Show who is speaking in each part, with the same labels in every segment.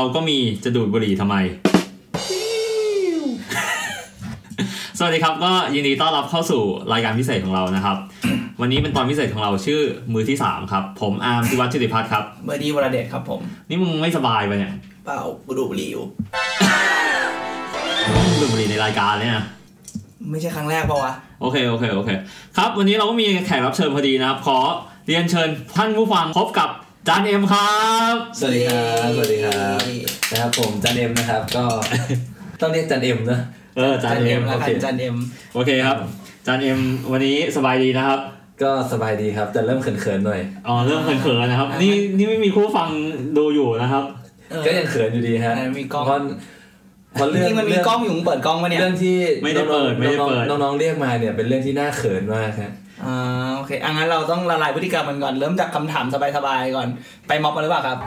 Speaker 1: เราก็มีจะดูดบุหรี่ทำไม สวัสดีครับก็ยินดีต้อนรับเข้าสู่รายการพิเศษของเรานะครับ วันนี้เป็นตอนพิเศษของเราชื่อมือที่สามครับ ผมอาร์มธิวัฒน์ชิติพัฒน์ครับ
Speaker 2: เบอร์ดี้วรเดชครับผม
Speaker 1: นี่มึงไม่สบายไปะเนี่ย
Speaker 2: เปล่าบุรุษรีว
Speaker 1: มึงดูดบุหรี่ในรายการเนี่ยนะ
Speaker 2: ไม่ใช่ครั้งแรกปะวะ
Speaker 1: โอเคโอเคโอเค ครับ วันนี้เราก็มีแขกรับเชิญพอดีนะครับขอเรียนเชิญท่านผู้ฟังพบกับ จานเอ็มครับ
Speaker 3: สวัสดีครับ สวัสดีครับนะครับผมจันเอ็มนะครับก็ต้องเรียกจันเอ็มนะ
Speaker 1: เออจา
Speaker 2: จั
Speaker 1: น
Speaker 2: น
Speaker 1: เอ็
Speaker 2: เอ็
Speaker 1: ม
Speaker 2: ม
Speaker 1: โอ
Speaker 2: แล้วกั
Speaker 1: เคน
Speaker 2: จันเอ็ม
Speaker 1: โอเคครับจานเอ็มวันนี้สบายดีนะครับ
Speaker 3: ก็สบายดีครับ แต่เริ่มเขินๆหน่อย
Speaker 1: อ๋อเรื่องเขินๆนะครับ นี่นี่ไม่มีคู่ฟังดูอยู่นะครับ
Speaker 2: เออ
Speaker 3: ก็ยังเขินอยู่ดีฮะ
Speaker 2: เออมีกล้อง
Speaker 3: เพราะเพราะ
Speaker 2: จ
Speaker 3: เรื่อง
Speaker 2: ริงๆมันมี
Speaker 3: เรื่อง
Speaker 2: กล้องอยู่มึงเปิดกล้องปะเนี่ย
Speaker 3: เรื่องที่
Speaker 1: ไม่ได้เปิดไม่ได้เปิด
Speaker 3: น้องๆน้องๆเรียกมาเนี่ยเป็นเรื่องที่น่าเขินมากครับ
Speaker 2: อ่าโอเคอะงั้นเราต้องละลายพฤติกรรมมันก่อน เริ่มจากคำถามสบายๆก่อน ไปม็อบมาหรือเปล่าครับ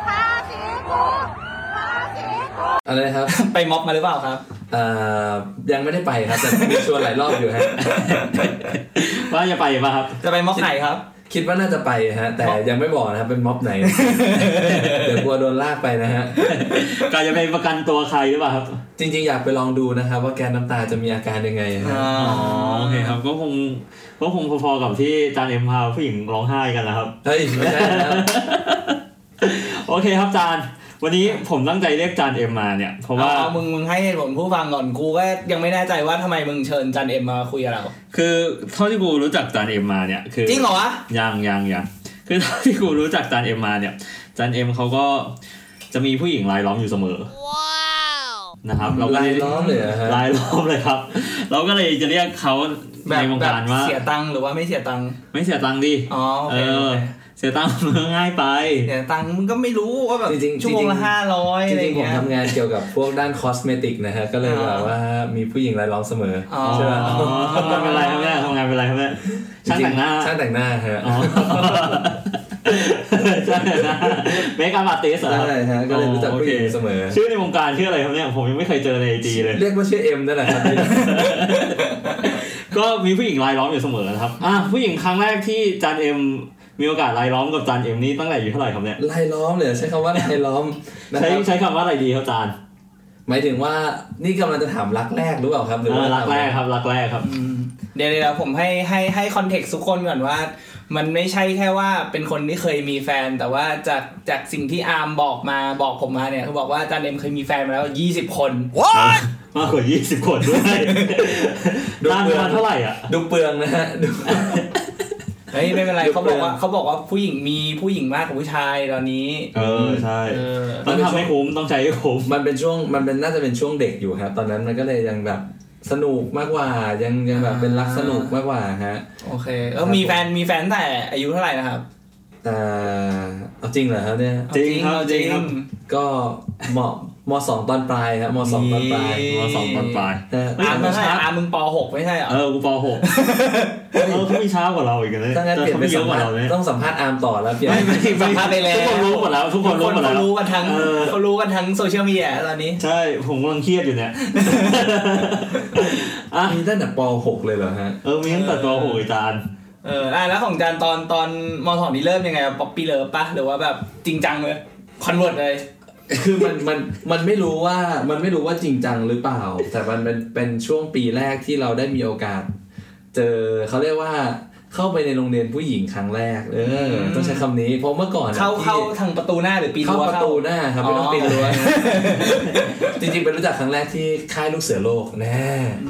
Speaker 3: อะไรนะครับ
Speaker 2: ไปม็อบมาหรือเปล่าครับ
Speaker 3: เอ่อ ยังไม่ได้ไปครับ แต่มีชวนหลายรอบอยู่ฮะ
Speaker 1: ว่าจะไปป่ะครับ
Speaker 2: จะไปม็อบไหนครับ
Speaker 3: คิดว่าน่าจะไปฮะ แต่ยังไม่บอกนะครับเป็นม็อบไหน เดี๋ยวกลัวโดนลากไปนะฮะ
Speaker 1: กาจะไปประกันตัวใครหรือเปล่าครับ
Speaker 3: จริง ๆ อยากไปลองดูนะครับ ว่าแกนน้ำตาจะมีอาการยังไงฮะ
Speaker 2: อ่า
Speaker 1: อ๋อโอเคครับก็คงก็คงพอๆกับที่จานเอ็มพาผู้หญิงร้องไห้กันนะครับ
Speaker 3: เฮ้ยไม่ใช่นะครับ
Speaker 1: โอเคครับจาน วันนี้ผมตั้งใจเรียกจานเอ็มมาเนี่ยเพราะ
Speaker 2: เอา
Speaker 1: ว่า
Speaker 2: เอามึงมึงให้เหตุผลผู้ฟังก่อนกูก็ยังไม่แน่ใจว่าทำไมมึงเชิญจันเอ็มมาคุยกับเรา
Speaker 1: คือเท่าที่กูรู้จักจานเอ็มมาเนี่ยคือ
Speaker 2: จริงเหรอวะ
Speaker 1: ยังยังยังคือเท่าที่กูรู้จักจานเอ็มมาเนี่ยจานเอ็มเขาก็จะมีผู้หญิงรายล้อมอยู่เสมอนะครับ เราก็
Speaker 3: ลา
Speaker 1: เลยย
Speaker 3: ล้อมเลยเหรอฮะ
Speaker 1: รายล้อมเลยครับ เราก็เลยจะเรียกเขา
Speaker 2: แบ
Speaker 1: ใน
Speaker 2: บ
Speaker 1: วง
Speaker 2: แบบ
Speaker 1: การว่า
Speaker 2: เสียตังค์หรือว่าไม่เสียตังค์
Speaker 1: ไม่เสียตังค์ดิ
Speaker 2: อ๋อโอ
Speaker 1: เอ
Speaker 2: เคโอ
Speaker 1: อ
Speaker 2: เค
Speaker 1: เสียตังค์มันง่ายไป
Speaker 2: เสียตังค์มึงก็ไม่รู้ว่าแบบ
Speaker 3: จริงๆ
Speaker 2: ชั่วโมงละ
Speaker 3: จริงๆ
Speaker 2: ห้าร้อย
Speaker 3: จ
Speaker 2: อะไร
Speaker 3: ริงๆผม
Speaker 2: เงี้ย
Speaker 3: ทำงานเกี่ยวกับพวกด้านคอสเมติกนะฮะก็เลย
Speaker 2: อ่า
Speaker 3: แบบว่ามีผู้หญิงรายล้อมเสมอ
Speaker 2: อ๋อ
Speaker 3: ใช่ไหม
Speaker 1: อ๋อทำงานเป็นไรครับเนี่ยทำงานเป็นไรครับเนี่ยช่างแต่งหน้า
Speaker 3: ช่างแต่งหน้าฮะ
Speaker 1: อ๋อใช่นะ makeup artist เหรอ
Speaker 3: ใช่ฮะก็เลยรู้จักผู้หญิงเสมอ
Speaker 1: ชื่อในวงการชื่ออะไรครับเนี่ยผมยังไม่เคยเจอใน IG เลย
Speaker 3: เรียกว่าชื่อเอ็มนั่นแหละครับ
Speaker 1: ก็มีผู้หญิงรายล้อมอยู่เสมอนะครับอะผู้หญิงครั้งแรกที่จานเอ็ม มีโอกาสรายล้อมกับจานเอ็มนี่ตั้งแต่อายุเท่าไหร่ครับเนี่ย
Speaker 3: รายล้อมเลยใช้คำว่ารายล้อมนะ
Speaker 1: ใช้
Speaker 3: ครับ
Speaker 1: ใช้คำว่าอะไรดีครับจาน
Speaker 3: หมายถึงว่านี่กำลังจะถามรักแรกหรือเปล่าครับหรือ
Speaker 1: เอ
Speaker 3: ว่า
Speaker 1: อรักแรกครับรักแรกครับ
Speaker 2: อืมเดี๋ยวเดี๋ยวผมให้ให้ให้ context ทุกคนก่อนว่า มันไม่ใช่แค่ว่าเป็นคนที่เคยมีแฟน แต่ว่าจากจากสิ่งที่อาร์มบอกมาบอกผมมาเนี่ยเขาบอกว่าอาจารย์เอ็มเคยมีแฟนมาแล้ว20คน
Speaker 1: มากกว่า20คนด้วยจานประมาณเท่าไหร่อะ
Speaker 3: ดูเปลืองนะฮะดู
Speaker 2: เฮ้ยไม่เป็นไร
Speaker 3: ยก
Speaker 2: เขาบอกว่า
Speaker 3: เลิก
Speaker 2: เขาบอกว่าผู้หญิงมีผู้หญิงมากกว่าผู้ชายตอนนี้
Speaker 1: เออใช่
Speaker 2: เออ
Speaker 1: ต้องทำให้คุ้มต้องใช้ให้คุ้ม
Speaker 3: มันเป็นช่วงมันเป็นน่าจะเป็นช่วงเด็กอยู่ครับ ตอนนั้นมันก็เลยยังแบบสนุกมากกว่ายังยังแบบเป็นรักสนุกมากกว่าฮะ
Speaker 2: โอเคแล้วมีแฟนมีแฟนตั้งแต่อายุเท่าไหร่นะครับ
Speaker 3: แต่เอาจริงเหรอครับเนี่ย
Speaker 1: จริงครับจริงครับ
Speaker 3: ก็ม มสองตอนปลายครับมสองตอนปลาย
Speaker 1: มสองตอนปลาย
Speaker 3: ฮะ
Speaker 1: เฮ้ย
Speaker 2: อาร์ม
Speaker 1: มั
Speaker 2: ไม่
Speaker 1: น
Speaker 2: ใช่
Speaker 1: ช้า
Speaker 2: อาร์มมึงป .6 ไม่ใช่เหรอ
Speaker 1: เออกูป .6 เออเขามีช้ากว่าเราอีกเลย
Speaker 3: ถ้างั้นเปลี่ยน
Speaker 1: เขา
Speaker 3: ไป
Speaker 1: มีเย
Speaker 3: สั
Speaker 1: อะ
Speaker 3: ม
Speaker 1: กว่า
Speaker 3: ภาษ
Speaker 1: เรา
Speaker 3: ณ์
Speaker 1: เลย
Speaker 3: ต้องสัมภาษณ์อาร์มต่อแล้วเปลี่ยน
Speaker 1: ไม่ไม่
Speaker 2: สัมภาษณ์ไปแล้ว
Speaker 1: ทุกคนรู้หมดแล้วทุกคนรู้หมดแล้ว
Speaker 2: เขารู้กันทั้ง
Speaker 1: เออ
Speaker 2: เขารู้กันทั้งโซเชียลมีเดียตอนนี้
Speaker 1: ใช่ ผมกำลังเครียดอยู่เนี่ยอะ
Speaker 3: มีตั้งแต่ป .6 เลยเหรอฮะ
Speaker 1: เออมีตั้งแต่ตัวโหยจาน
Speaker 2: เอออะแล้วของจานตอนตอนมสองนี่เริ่มยังไง puppy love ปะหรือว่าแบบจริงจังเลย convert เลย
Speaker 3: คือมันมันมันไม่รู้ว่ามันไม่รู้ว่าจริงจังหรือเปล่า แต่มันเป็นเป็นช่วงปีแรกที่เราได้มีโอกาส เจอเขาเรียกว่าเข้าไปในโรงเรียนผู้หญิงครั้งแรก เออ ต้องใช้คำนี้ เพราะเมื่อก่อนอะ
Speaker 2: เข้า
Speaker 3: ที่
Speaker 2: เข้าทางประตูหน้าหรือปีน
Speaker 3: เข้า
Speaker 2: รั้ว
Speaker 3: ประตูหน้าครับไม่ต้องปีนรั้ว
Speaker 2: อ๋อ
Speaker 3: จริงๆเป็นรู้จักครั้งแรกที่ค่ายลูกเสือโลกแน่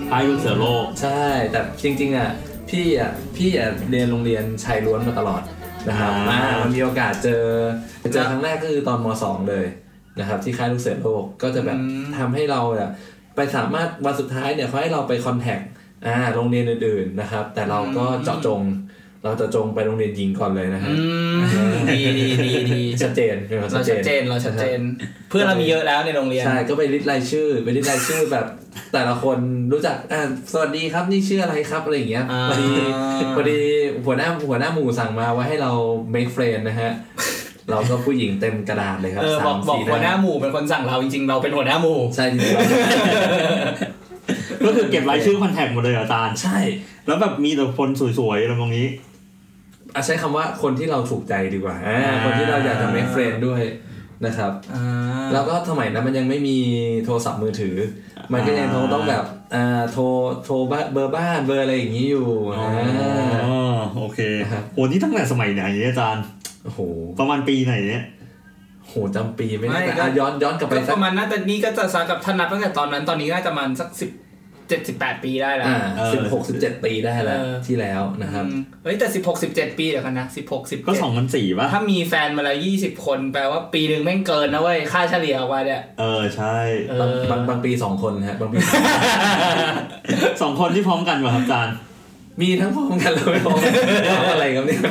Speaker 1: พายลูกเสือโลก
Speaker 3: ใช่ แต่จริง ๆอะพี่อะพี่อะเรียนโรงเรียนชายล้วนมาตลอดนะครับ
Speaker 1: อ่า
Speaker 3: อ่ามันมีโอกาสเจอเจอครั้งแรกก็คือตอนมสองเลย นะครับที่ค่ายลูกเสือโลกก็จะแบบทำให้เราอะไปสามารถวันสุดท้ายเนี่ยเขาให้เราไปคอนแทคอ่าโรงเรียนอื่นๆนะครับ แต่เราก็เจาะจง เราจะจงไปโรงเรียนหญิงก่อนเลยนะฮะ
Speaker 2: อืมดีดีดีดี
Speaker 3: ชัดเจนเป็นควม
Speaker 2: เราชัดเจนเราชัดเจน เพื่อนเรามีเยอะแล้วในโรงเรียน
Speaker 3: ใช่ก็ไปริดรายชื่อไปริดรายชื่อแบบแต่ละคนรู้จักอ่าสวัสดีครับนี่ชื่ออะไรครับอะไรอย่างเงี้ย
Speaker 2: อ่า
Speaker 3: พอดีพอดีหัวหน้าหัวหน้าหมู่สั่งมาว่าให้เรา make friend นะฮะ เราก็ผู้หญิงเต็มกระดาษเลยครับ
Speaker 2: เออ
Speaker 3: สา
Speaker 2: บอก
Speaker 3: ม
Speaker 2: บอก
Speaker 3: สี่
Speaker 2: หัวหน้าหมู่เป็นคนสั่งเราจริงๆ เราเป็นหัวหน้าหมู่
Speaker 3: ใช่จริงๆเรา
Speaker 1: ก็คือเก็บรายชื่อคอนแทคหมดเลยเหรออาจารย์
Speaker 3: ใช่
Speaker 1: แล้วแบบมีแต่คนสวยๆอะไรตรงนี้
Speaker 3: อะใช้คำว่าคนที่เราถูกใจดีกว่าอ่า
Speaker 1: อ่า
Speaker 3: คนที่เราอยากจะ make friend ด้วย นะครับ
Speaker 2: อ่า
Speaker 3: แล้วก็สมัยนั้นมันยังไม่มีโทรศัพท์มือถือ มันก็ยังต้องต้องแบบอ่าโทรโทรบ้านเบอร์บ้านเบอร์อะไรอย่างนี้อยู่
Speaker 1: อ๋อ
Speaker 3: อ่า
Speaker 1: โอเค
Speaker 3: ครับ
Speaker 1: โอ้นี่ตั้งแต่สมัยไหนเนี่ยอาจารย์
Speaker 3: โอ้โห
Speaker 1: ประมาณปีไหนเนี่ย
Speaker 3: โหจำปีไม่ได้แต่อะย้อนย้อนกลับไป
Speaker 2: ก็
Speaker 3: สั
Speaker 2: ป
Speaker 3: ก
Speaker 2: ระมาณน่าจะนี่ก็จะสักกับท่านนับตั้งแต่ตอนนั้นตอนนี้ก็น่าจะประมาณสักสิบเจ็ดสิบแปดปีได้แล้ว
Speaker 3: อ่าสิบหกสิบเจ็ดปีได้แล้ว
Speaker 2: เออ
Speaker 3: ที่แล้วนะครับ
Speaker 2: อืมเฮ้ยแต่สิบหกสิบเจ็ดปีเดี๋ยวกันนะสิบหกสิบ
Speaker 1: ก็สองพันสี่ป่ะ
Speaker 2: ถ้ามีแฟนมาแล้วยี่สิบคนแปลว่าปีหนึ่งแม่งเกินนะเว้ย ค่าเฉลี่ยออกมาเนี่ย
Speaker 1: เออ ใช่
Speaker 2: เอบา
Speaker 3: ง
Speaker 2: อบา
Speaker 3: งบางปีสองคนฮะบางปี
Speaker 1: สองคนที่พร้อมกันป่ะครับอาจารย์
Speaker 3: มีทั้งพร้อมกันแล้วไม่พร้อมกันเอาอะไรครับเนี่ย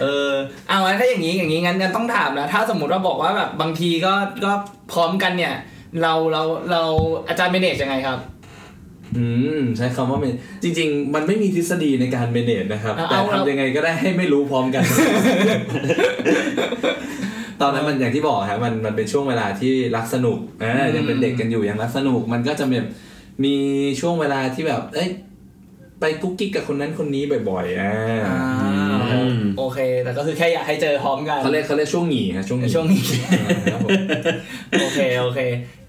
Speaker 2: เออเอางั้นถ้าอย่างนี้อย่างนี้งั้นงั้นต้องถามนะถ้าสมมติว่าบอกว่าแบบบางทีก็ก็พร้อมกันเนี่ย เราเราเราอาจารย์เมเนจยังไงครับ
Speaker 3: อืมใช้คำว่าเป็นจริง ๆ มันไม่มีทฤษฎีในการเมเนจนะครับ
Speaker 2: เอา
Speaker 3: แต่
Speaker 2: เอา
Speaker 3: ทำยังไงก็ได้ให้ไม่รู้พร้อมกัน ตอนนั้นมันอย่างที่บอกครับมันมันเป็นช่วงเวลาที่รักสนุกอ่ายังเป็นเด็กกันอยู่ยังรักสนุก มันก็จะแบบมีช่วงเวลาที่แบบ เอ้ยไปกุ๊กกิ๊กกับคนนั้นคนนี้บ่อยๆอ่า
Speaker 2: อ่า
Speaker 1: อืม
Speaker 2: โอเค แต่ก็คือแค่อยากให้เจอพร้อมกัน
Speaker 3: เขาเรียกเขาเรียกช่วงหงีครับช่วงห
Speaker 2: ใน
Speaker 3: งี
Speaker 2: ช่วงนี้
Speaker 3: ครับผม
Speaker 2: โอเคโอเค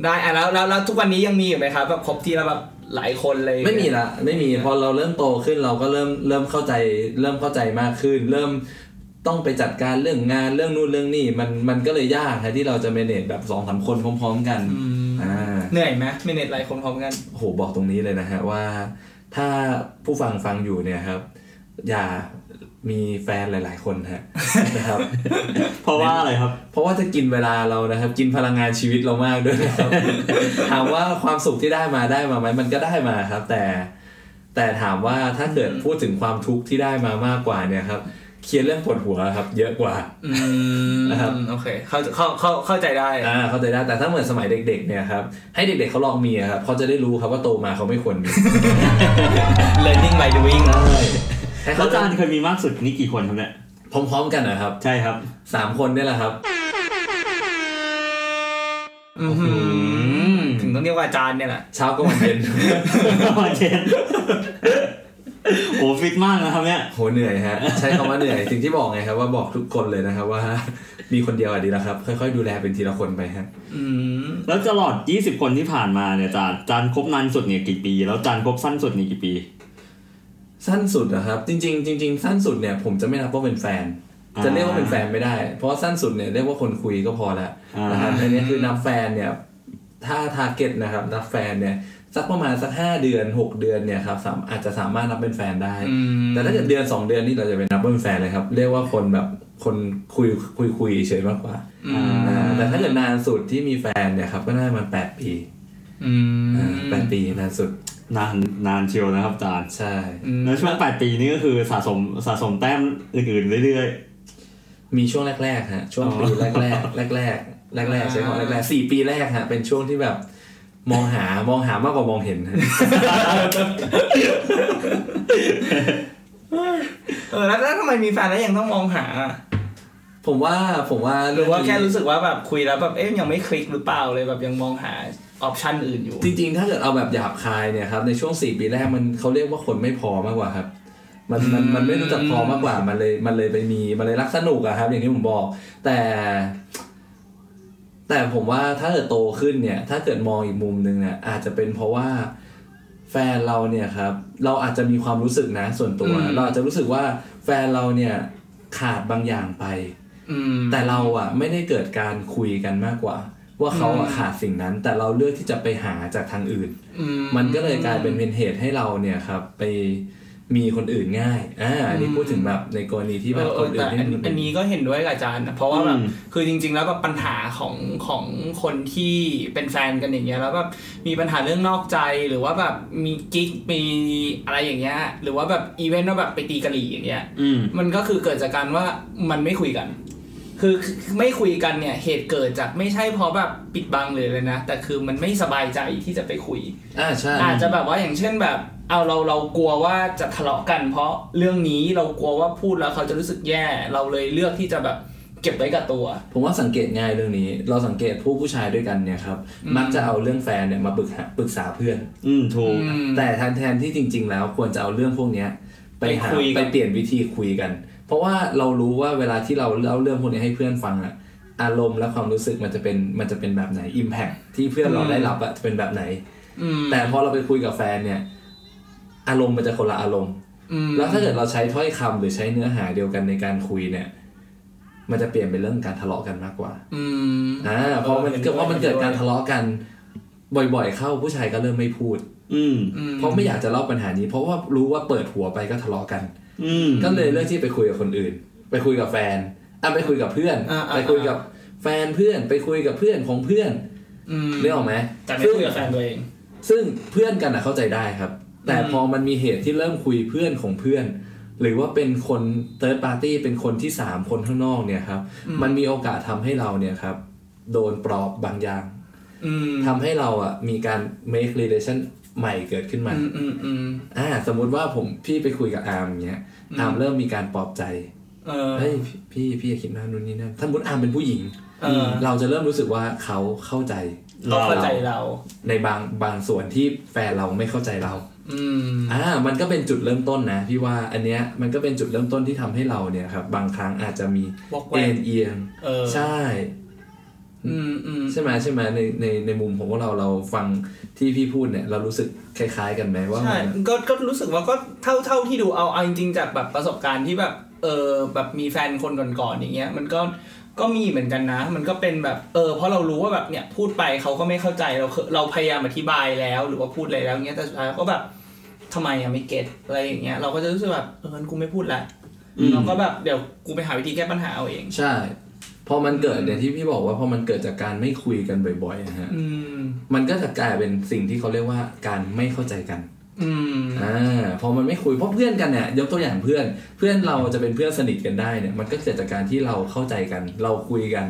Speaker 2: ได้อะแล้วแล้วแล้วทุกวันนี้ยังมีอยู่ไหมครับแบบครบที่แล้วแบบหลายคนเลย
Speaker 3: ไม่มีละไม่มีพอเราเริ่มโตขึ้นเราก็เริ่มเริ่มเข้าใจ เริ่มเข้าใจมากขึ้น เริ่มต้องไปจัดการเรื่องงานเรื่องนู่นเรื่องนี่มันมันก็เลยยากฮะที่เราจะเมเนจแบบสองสามคนพร้อม ๆ กัน
Speaker 2: อืม
Speaker 3: อ่า
Speaker 2: เหนื่อยไหมเมเนจหลายคนพร้อมกัน
Speaker 3: โอ้โหบอกตรงนี้เลยนะฮะว่า ถ้าผู้ฟังฟังอยู่เนี่ยครับ อย่า มีแฟนหลาย ๆ คนฮะนะครับ
Speaker 1: เพราะว่าอะไรครับ
Speaker 3: เพราะว่าจะกินเวลาเรานะครับ กินพลังงานชีวิตเรามากด้วยนะครับถามว่าความสุขที่ได้มาได้มาไหมมันก็ได้มาครับ แต่ แต่ถามว่าถ้าเกิดพูดถึงความทุกข์ที่ได้มามากกว่าเนี่ยครับเคลียร์เรื่องปวดหัวครับ เยอะกว่า
Speaker 2: อืม
Speaker 3: นะครับ
Speaker 2: โอเคเข้าเข้าเข้าเข้าใจได้
Speaker 3: อ่าเข้าใจได้แต่ถ้าเหมือนสมัยเด็ก ๆ เนี่ยครับให้เด็ก ๆเขาลองมีอะครับเขาจะได้รู้ครับว่าโตมาเขาไม่ควรมี
Speaker 2: learning by doing
Speaker 3: ให้
Speaker 1: แล้
Speaker 3: เขา
Speaker 1: วอาจารย์เคยมีมากสุดนี่กี่คนครับเนี่ย
Speaker 3: พร้อมๆกันนะครับ
Speaker 1: ใช่ครับ
Speaker 3: สามคนเนี่ยแหละครับ
Speaker 2: อื้อหือถึงต้องเรียกว่าอาจารย์เนี่ยแหละ
Speaker 3: เช้าก็วันเย็น
Speaker 1: วันเชนโอ้ฟิตมากนะครับเนี่ย
Speaker 3: โหเหนื่อยฮะใช้คำว่าเหนื่อยสิ่งที่บอกไงครับว่าบอกทุกคนเลยนะครับว่า มีคนเดียวอะดีแล้วครับ ค่อยๆ ดูแลเป็นทีละคนไปฮะ
Speaker 2: อืม
Speaker 1: แล้วตลอด 20 คนที่ผ่านมาเนี่ยอาจารย์อาจารย์คบนานสุดเนี่ยกี่ปี แล้วอาจารย์คบสั้นสุดเนี่ยกี่ปี
Speaker 3: สั้นสุดนะครับ จริง ๆ จริง ๆ สั้นสุดเนี่ยผมจะไม่นับว่าเป็นแฟน
Speaker 1: อ่า
Speaker 3: จะเรียกว่าเป็นแฟนไม่ได้ เพราะว่าสั้นสุดเนี่ยเรียกว่าคนคุยก็พอแล้ว
Speaker 1: อ่าน
Speaker 3: นะครับอันนี้คือนับแฟนเนี่ยถ้าทาร์เก็ตนะครับนับแฟนเนี่ยสักประมาณสักห้าเดือนหกเดือนเนี่ยครับสามอาจจะสามารถนับเป็นแฟนได้
Speaker 2: อืม
Speaker 3: แต่ถ้าเกิดเดือนสองเดือนนี่เราจะเป็นนับว่าเป็นแฟนเลยครับ เรียกว่าคนแบบคนคุยคุยคุยเฉยมากกว่า
Speaker 2: อืม
Speaker 3: อ่าแต่ถ้าเกิดนานสุดที่มีแฟนเนี่ยครับก็น่าจะมาแปดปี
Speaker 2: อืม
Speaker 3: อ่าแปดปีนานสุด
Speaker 1: นานนานเชียวนะครับอาจารย์
Speaker 3: ใช่
Speaker 2: อืม
Speaker 1: แล้วช่วง8ปีนี้ก็คือสะสมสะสมแต้มอื่นๆเรื่อย
Speaker 3: มีช่วงแรกๆฮะช่วงปีแรกแรกแรกแรกแรกแรกๆใช้คำว่าแรกๆสี่ปีแรกฮะเป็นช่วงที่แบบมองหามองหามากกว่ามองเห็นฮะ
Speaker 2: เออแล้วแล้วทำไมมีแฟนแล้วยังต้องมองหา
Speaker 3: ผมว่าผมว่า
Speaker 2: หรือว่าแค่รู้สึกว่าแบบคุยแล้วแบบเอ๊ะยังไม่คลิกหรือเปล่าเลยแบบยังมองหา ออปชันอื่นอยู่
Speaker 3: จริงๆ ถ้าเกิดเอาแบบหยาบคายเนี่ยครับ ในช่วงสี่ปีแรกมันเขาเรียกว่าคนไม่พอมากกว่าครับ มันมันมันไม่รู้จักพอมากกว่า มันเลยมันเลยไปมี มันเลยรักสนุกอะครับ อย่างที่ผมบอก แต่ แต่ผมว่าถ้าเกิดโตขึ้นเนี่ย ถ้าเกิดมองอีกมุมหนึ่งเนี่ยอาจจะเป็นเพราะว่าแฟนเราเนี่ยครับ เราอาจจะมีความรู้สึกนะ ส่วนตัว
Speaker 2: อืม
Speaker 3: เราอาจจะรู้สึกว่าแฟนเราเนี่ยขาดบางอย่างไป
Speaker 2: อืม
Speaker 3: แต่เราอะไม่ได้เกิดการคุยกันมากกว่า ว่าเขาอะ
Speaker 2: อืม
Speaker 3: ขาดสิ่งนั้น แต่เราเลือกที่จะไปหาจากทางอื่น
Speaker 2: อื
Speaker 3: มันก็เลยกลายเป็นเป็นเหตุให้เราเนี่ยครับไปมีคนอื่นง่าย อ่าอันนี้พูดถึงแบบในกรณีที่แบบ
Speaker 2: เออ
Speaker 3: คนอื่
Speaker 2: แต่
Speaker 3: นที่
Speaker 2: อัน
Speaker 3: มีค
Speaker 2: อัน
Speaker 3: อื่
Speaker 2: นี้ก็เห็นด้วยกับอาจารย์นะเพราะว่าแบบ
Speaker 1: อืม
Speaker 2: คือจริง ๆ แล้วแบบปัญหาของของคนที่เป็นแฟนกันอย่างเงี้ยแล้วแบบมีปัญหาเรื่องนอกใจหรือว่าแบบมีกิ๊กมีอะไรอย่างเงี้ยหรือว่าแบบอีเวนต์ว่าแบบไปตีกะหรี่อย่างเงี้ย
Speaker 1: ๆอืม
Speaker 2: มันก็คือเกิดจากการว่ามันไม่คุยกัน คือคือไม่คุยกันเนี่ยเหตุเกิดจากไม่ใช่เพราะแบบปิดบังเลยเลยนะ แต่คือมันไม่สบายใจที่จะไปคุย
Speaker 3: อ่าใช่
Speaker 2: อาจจะแบบว่าอย่างเช่นแบบเอาเราเรากลัวว่าจะทะเลาะกัน เพราะเรื่องนี้เรากลัวว่าพูดแล้วเขาจะรู้สึกแย่ เราเลยเลือกที่จะแบบเก็บไว้กับตัว
Speaker 3: ผมว่าสังเกตง่ายเรื่องนี้ เราสังเกตผู้ผู้ชายด้วยกันเนี่ยครับ
Speaker 2: อืม
Speaker 3: มักจะเอาเรื่องแฟนเนี่ยมาปรึกหาปรึกษาเพื่อน
Speaker 1: อืมถูก
Speaker 2: อืม
Speaker 3: แต่แทนแทนที่จริง ๆ แล้วควรจะเอาเรื่องพวกเนี้ยไปหา
Speaker 2: ไปคุยกัน
Speaker 3: ไปเปลี่ยนวิธีคุยกัน เพราะว่าเรารู้ว่าเวลาที่เราเล่าเรื่องพวกนี้ให้เพื่อนฟังอะอารมณ์และความรู้สึกมันจะเป็นมันจะเป็นแบบไหน Impact ที่เพื่อนเราได้รับอะจะเป็นแบบไหน
Speaker 2: อืม
Speaker 3: แต่พอเราไปคุยกับแฟนเนี่ย อารมณ์มันจะคนละอารมณ์
Speaker 2: อืม
Speaker 3: แล้วถ้าเกิดเราใช้ถ้อยคำหรือใช้เนื้อหาเดียวกันในการคุยเนี่ย มันจะเปลี่ยนเป็นเรื่องการทะเลาะกันมากกว่า
Speaker 2: อืม
Speaker 3: อ่าพอมันเกิดว่ามันเกิดการทะเลาะกัน บ่อย ๆ เข้าผู้ชายก็เริ่มไม่พูด
Speaker 1: อืม
Speaker 2: อืม
Speaker 3: เพราะไม่อยากจะเล่าปัญหานี้ เพราะว่ารู้ว่าเปิดหัวไปก็ทะเลาะกัน
Speaker 1: อืม
Speaker 3: ก็เลยเลือกที่ไปคุยกับคนอื่น ไปคุยกับแฟนอะไปคุยกับเพื่อน
Speaker 2: อ่าอ่า
Speaker 3: ไปคุยกับแฟนเพื่อน ไปคุยกับเพื่อนของเพื่อน
Speaker 2: อืม
Speaker 3: เรื่องออกไหม
Speaker 2: แต่ไม่
Speaker 3: ซึ่ง
Speaker 2: คุยกับแฟนตัวเอง
Speaker 3: ซึ่งเพื่อนกันอะเข้าใจได้ครับ แต่
Speaker 2: อืม
Speaker 3: พอมันมีเหตุที่เริ่มคุยเพื่อนของเพื่อน หรือว่าเป็นคนเ h ิร์ดปาร์ตี้เป็นคนที่สามคนข้างนอกเนี่ยครับ มันมีโอกาสทำให้เราเนี่ยครับ โดนปลอบบางอย่าง
Speaker 2: อืม
Speaker 3: ทำให้เราอะมีการ make relation ใหม่เกิดขึ้นมา
Speaker 2: อืมอืมอืม
Speaker 3: อ่า สมมุติว่าผมพี่ไปคุยกับอาร์มอย่างเงี้ยอาร์มเริ่มมีการปลอบใจ
Speaker 2: เออ
Speaker 3: เฮ้ยพี่พี่อย่าคิดมากนู่นนี่นั่นถ้าสมมติอาร์มเป็นผู้หญิง
Speaker 2: เออ
Speaker 3: เราจะเริ่มรู้สึกว่าเขาเข้าใจ
Speaker 2: เขาเข้าใจเรา
Speaker 3: ในบางบางส่วนที่แฟนเราไม่เข้าใจเรา
Speaker 2: อืม
Speaker 3: อ่า มันก็เป็นจุดเริ่มต้นนะพี่ว่าอันเนี้ยมันก็เป็นจุดเริ่มต้นที่ทำให้เราเนี่ยครับ บางครั้งอาจจะมี
Speaker 2: บอกแว
Speaker 3: เอ็
Speaker 2: ก
Speaker 3: นเอียง
Speaker 2: เออ
Speaker 3: ใช่
Speaker 2: อืมอืม
Speaker 3: ใช่ไหมใช่ไหมในในในมุมของพวกเราเราฟังที่พี่พูดเนี่ย เรารู้สึกคล้าย ๆ กันไหมว่า
Speaker 2: ใช่
Speaker 3: มัน
Speaker 2: ก็ก็รู้สึกว่าก็เท่าเท่าที่ดูเอาเอาจริงๆจากแบบประสบการณ์ที่แบบเออแบบมีแฟนคนก่อนๆอย่างเงี้ย มันก็ก็มีเหมือนกันนะ มันก็เป็นแบบเออเพราะเรารู้ว่าแบบเนี่ยพูดไปเขาก็ไม่เข้าใจเราเคเราพยายามอธิบายแล้ว หรือว่าพูดอะไรแล้วเงี้ยแต่สุดท้ายก็แบบทำไมอะไม่เก็ตอะไรอย่างเงี้ยเราก็จะรู้สึกแบบเอองั้นกูไม่พูดละ
Speaker 1: อืม
Speaker 2: เราก็แบบเดี๋ยวกูไปหาวิธีแก้ปัญหาเอาเอง
Speaker 3: ใช่ พอมันเกิดเนี่ยที่พี่บอกว่าพอมันเกิดจากการไม่คุยกันบ่อยๆนะฮะ
Speaker 2: อืม
Speaker 3: มันก็จะกลายเป็นสิ่งที่เขาเรียกว่าการไม่เข้าใจกัน
Speaker 2: อืม
Speaker 3: อ่าพอมันไม่คุยเพราะเพื่อนกันเนี่ยยกตัวอย่างเพื่อน เพื่อนเราจะเป็นเพื่อนสนิทกันได้เนี่ยมันก็เกิดจากการที่เราเข้าใจกัน เราคุยกัน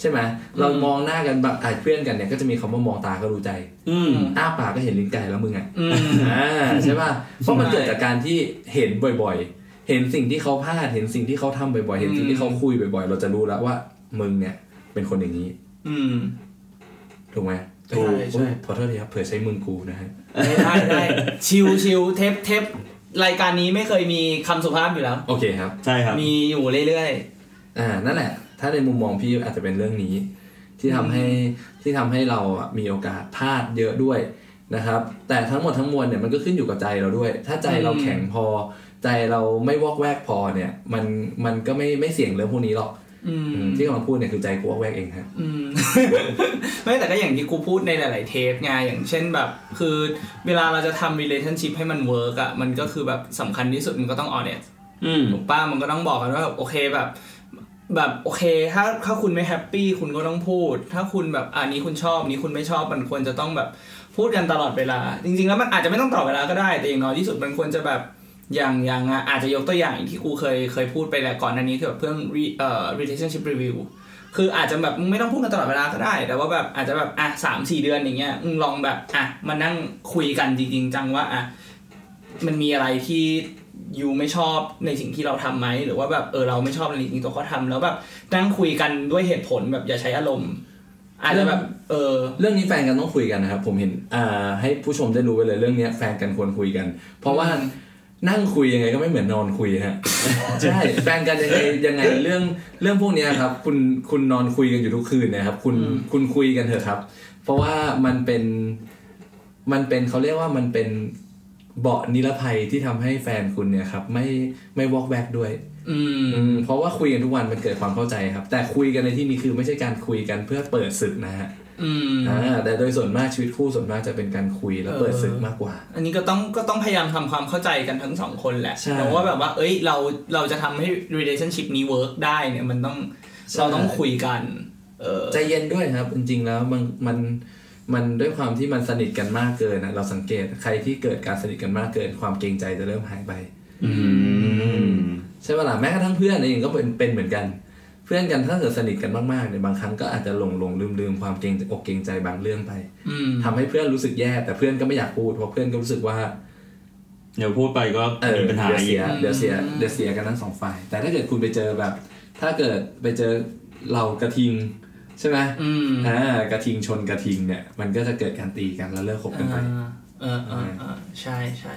Speaker 3: ใช่ไหมเรามองหน้ากันแบบอะเพื่อนกันเนี่ยก็จะมีคำว่ามองตาก็รู้ใจ
Speaker 1: อืม
Speaker 3: อ้าปากก็เห็นลิ้นไก่แล้วมึงอะ
Speaker 2: อืม
Speaker 3: อ่าใช่ป่ะเพราะมัน
Speaker 2: ใช่
Speaker 3: เกิดจากการที่เห็นบ่อย ๆ เห็นสิ่งที่เขาพลาดเห็นสิ่งที่เขาทำบ่อยๆ เห็นสิ่งที่เขาคุยบ่อยๆ เราจะรู้แล้วว่า มึงเนี่ย เป็นคนอย่างนี้
Speaker 2: อืม
Speaker 3: ถูกไหม
Speaker 2: ใช่ใช่
Speaker 3: โอ้ยขอโทษทีครับเผื่อใช้มึงกูนะฮะ
Speaker 2: ไม่ได้ไม่ได้ ชิวชิวเทปเทปรายการนี้ไม่เคยมีคำสุภาพอยู่แล้ว
Speaker 3: โอเคครับ
Speaker 1: ใช่ครับ
Speaker 2: มีอยู่เรื่อย
Speaker 3: อ่า นั่นแหละ ถ้าในมุมมองพี่อาจจะเป็นเรื่องนี้ ที่ทำให้ที่ทำให้เราอะมีโอกาสพลาดเยอะด้วยนะครับ แต่ทั้งหมดทั้งมวลเนี่ยมันก็ขึ้นอยู่กับใจเราด้วย ถ้าใจเราแข็งพอ ใจเราไม่วอกแวกพอเนี่ย มันมันก็ไม่ไม่เสี่ยงเรื่องพวกนี้หรอก
Speaker 2: ๆอืม
Speaker 3: อืม ที่กำลังพูดเนี่ยคือใจกูวอกแวกเองฮะ
Speaker 2: อืมไม่แต่ก็อย่างที่กูพูดในหลาย ๆ เทปไงอย่างเช่นแบบ คือเวลาเราจะทำ relationship ให้มัน work อะมันก็คือแบบสำคัญที่สุดมันก็ต้อง honest
Speaker 1: อืม
Speaker 2: ถูกป้ามันก็ต้องบอกกันว่าแบบโอเคแบบแบบโอเค ถ้าถ้าคุณไม่แฮปปี้คุณก็ต้องพูด ถ้าคุณแบบอันนี้คุณชอบนี้คุณไม่ชอบมันควรจะต้องแบบพูดกันตลอดเวลา จริง ๆ แล้วมันอาจจะไม่ต้องตลอดเวลาก็ได้ แต่อย่างน้อยที่สุดมันควรจะแบบ อย่างอย่างอะอาจจะยกตัวอย่างที่กูเคยเคยพูดไปแล้วก่อนหน้านี้คือแบบเรื่อง re- เอ่อ relationship review คืออาจจะแบบมึงไม่ต้องพูดกันตลอดเวลาก็ได้ แต่ว่าแบบอาจจะแบบอะสามสี่เดือนอย่างเงี้ยมึงลองแบบอะมานั่งคุยกันจริง ๆ จังว่าอะมันมีอะไรที่ยูไม่ชอบในสิ่งที่เราทำไหมหรือว่าแบบเออเราไม่ชอบในสิ่งที่ตัวเขาทำแล้วแบบนั่งคุยกันด้วยเหตุผลแบบอย่าใช้อารมณ์อาจจะแบบเออ
Speaker 3: เรื่องนี้แฟนกันต้องคุยกันนะครับผมเห็นอ่าให้ผู้ชมได้รู้ไปเลยเรื่องเนี้ยแฟนกันควรคุยกัน เพราะว่า นั่งคุยยังไงก็ไม่เหมือนนอนคุยฮะใช่แฟนกันยังไงยังไงเรื่องเรื่องพวกเนี้ยครับ คุณคุณนอนคุยกันอยู่ทุกคืนนะครับ คุณ
Speaker 2: อืม
Speaker 3: คุณคุยกันเถอะครับ เพราะว่ามันเป็นมันเป็นเขาเรียกว่ามันเป็นเบาะนิรภัยที่ทำให้แฟนคุณเนี่ยครับ ไม่ไม่วอกแวกด้วย
Speaker 2: อืม
Speaker 3: อืมเพราะว่าคุยกันทุกวันมันเกิดความเข้าใจครับ แต่คุยกันในที่นี้คือไม่ใช่การคุยกันเพื่อเปิดศึกนะฮะ
Speaker 2: อืม
Speaker 3: อ่าแต่โดยส่วนมากชีวิตคู่ส่วนมากจะเป็นการคุยแล้ว
Speaker 2: เออ
Speaker 3: เปิดศึกมากกว่า
Speaker 2: อันนี้ก็ต้องก็ต้องพยายามทำความเข้าใจกันทั้งสองคนแหละ
Speaker 3: ใช่
Speaker 2: แต่ว่าแบบว่า เอ้ยเราเราจะทำให้ relationship นี้ work ได้เนี่ยมันต้อง
Speaker 3: ใช่
Speaker 2: เราต้องคุยกัน เออ
Speaker 3: ใจเย็นด้วยครับ จริงๆแล้วมันมันมันด้วยความที่มันสนิทกันมากเกินนะเราสังเกตใครที่เกิดการสนิทกันมากเกิน ความเกรงใจจะเริ่มหายไป
Speaker 1: อืม
Speaker 3: ใช่ไหมล่ะแม้กระทั่งเพื่อนเองก็เป็นเป็นเหมือนกันเพื่อนกันถ้าเกิดสนิทกันมากๆเนี่ยบางครั้งก็อาจจะหลงหลงลืมลืมความเกรงอกเกรงใจบางเรื่องไป
Speaker 2: อืม
Speaker 3: ทำให้เพื่อนรู้สึกแย่ แต่เพื่อนก็ไม่อยากพูดเพราะเพื่อนก็รู้สึกว่า
Speaker 1: เดี๋ยวพูดไปก็
Speaker 3: เออ
Speaker 1: มีปัญหา
Speaker 3: เดี๋ยว
Speaker 1: อี
Speaker 3: เสี
Speaker 1: ก
Speaker 3: ยเดี๋ยวเสียเดี๋ยวเสียกันทั้งสองฝ่าย แต่ถ้าเกิดคุณไปเจอแบบ ถ้าเกิดไปเจอเรากระทิงใช่ไหม
Speaker 2: อืม
Speaker 3: อ่ากระทิงชนกระทิงเนี่ย มันก็จะเกิดการตีกันแล้วเลิกคบกันไป
Speaker 2: อ่าเออเออเออใช่ใช่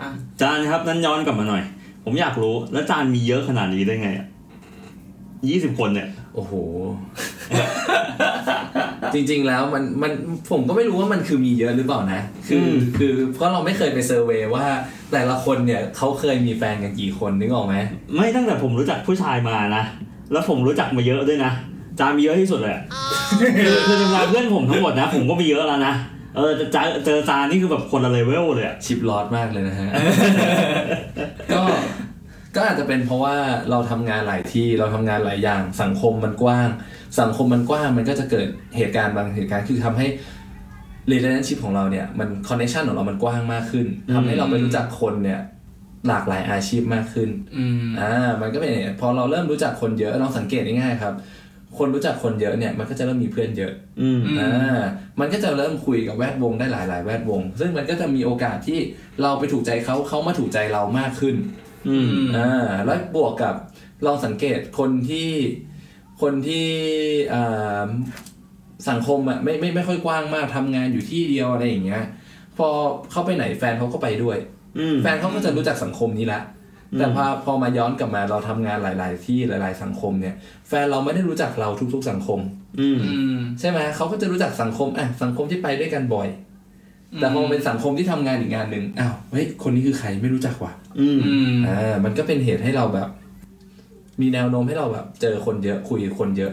Speaker 2: อะ
Speaker 1: จานครับนั้นย้อนกลับมาหน่อย ผมอยากรู้แล้วจานมีเยอะขนาดนี้ได้ไงอะ ยี่สิบคนเนี่ย
Speaker 3: โอ้โห จริงๆแล้วมันมันผมก็ไม่รู้ว่ามันคือมีเยอะหรือเปล่านะ คืออ
Speaker 1: ม
Speaker 3: คือเพราะเราไม่เคยไปเซอร์เวย์ว่า แต่ละคนเนี่ยเขาเคยมีแฟนกันกี่คนนึกออกไหม
Speaker 1: ไม่ตั้งแต่ผมรู้จักผู้ชายมานะ แล้วผมรู้จักมาเยอะด้วยนะจามีเยอะที่สุดเลยอะคือคือจำนวนเพื่อนผมทั้งหมดนะ ผมก็มีเยอะแล้วนะเออจะเจอเจอจานี่คือแบบคนละเลเวลเลยอะ
Speaker 3: ชิปลอดมากเลยนะฮะ ก็ ก็อาจจะเป็นเพราะว่าเราทำงานหลายที่เราทำงานหลายอย่าง สังคมมันกว้าง สังคมมันกว้างมันก็จะเกิดเหตุการณ์บางเหตุการณ์คือทำให้ relationship ของเราเนี่ยมัน connection ของเรามันกว้างมากขึ้นทำให้เราไปรู้จักคนเนี่ยหลากหลายอาชีพมากขึ้น
Speaker 2: อืม
Speaker 3: อ่ามันก็เป็นอย่างนี้พอเราเริ่มรู้จักคนเยอะลองสังเกตง่ายๆครับ คนรู้จักคนเยอะเนี่ยมันก็จะเริ่มมีเพื่อนเยอะ
Speaker 1: อืม
Speaker 3: อ่ามันก็จะเริ่มคุยกับแวดวงได้หลายๆ แวดวง ซึ่งมันก็จะมีโอกาสที่เราไปถูกใจเขาเขามาถูกใจเรามากขึ้น
Speaker 1: อืม
Speaker 3: อ่าแล้วบวกกับลองสังเกตคนที่คนที่อ่าสังคมอะไม่ไม่ไม่ค่อยกว้างมากทำงานอยู่ที่เดียวอะไรอย่างเงี้ย พอเขาไปไหนแฟนเขาก็ไปด้วย
Speaker 1: อืม
Speaker 3: แฟนเขาก็จะรู้จักสังคมนี้ละ แต่พอพอมาย้อนกลับมาเราทำงานหลาย ๆ ที่หลาย ๆ สังคมเนี่ย แฟนเราไม่ได้รู้จักเราทุก ๆ สังคม
Speaker 1: อืม
Speaker 2: อืม
Speaker 3: ใช่ไหมเขาก็จะรู้จักสังคมอะสังคมที่ไปด้วยกันบ่อย แต่พอเป็นสังคมที่ทำงานอีกงานหนึ่งอ้าวเฮ้ยคนนี้คือใครไม่รู้จักว่ะ
Speaker 1: อืม
Speaker 2: อืม
Speaker 3: อ่ามันก็เป็นเหตุให้เราแบบ มีแนวโน้มให้เราแบบ เจอคนเยอะคุยกับคนเยอะ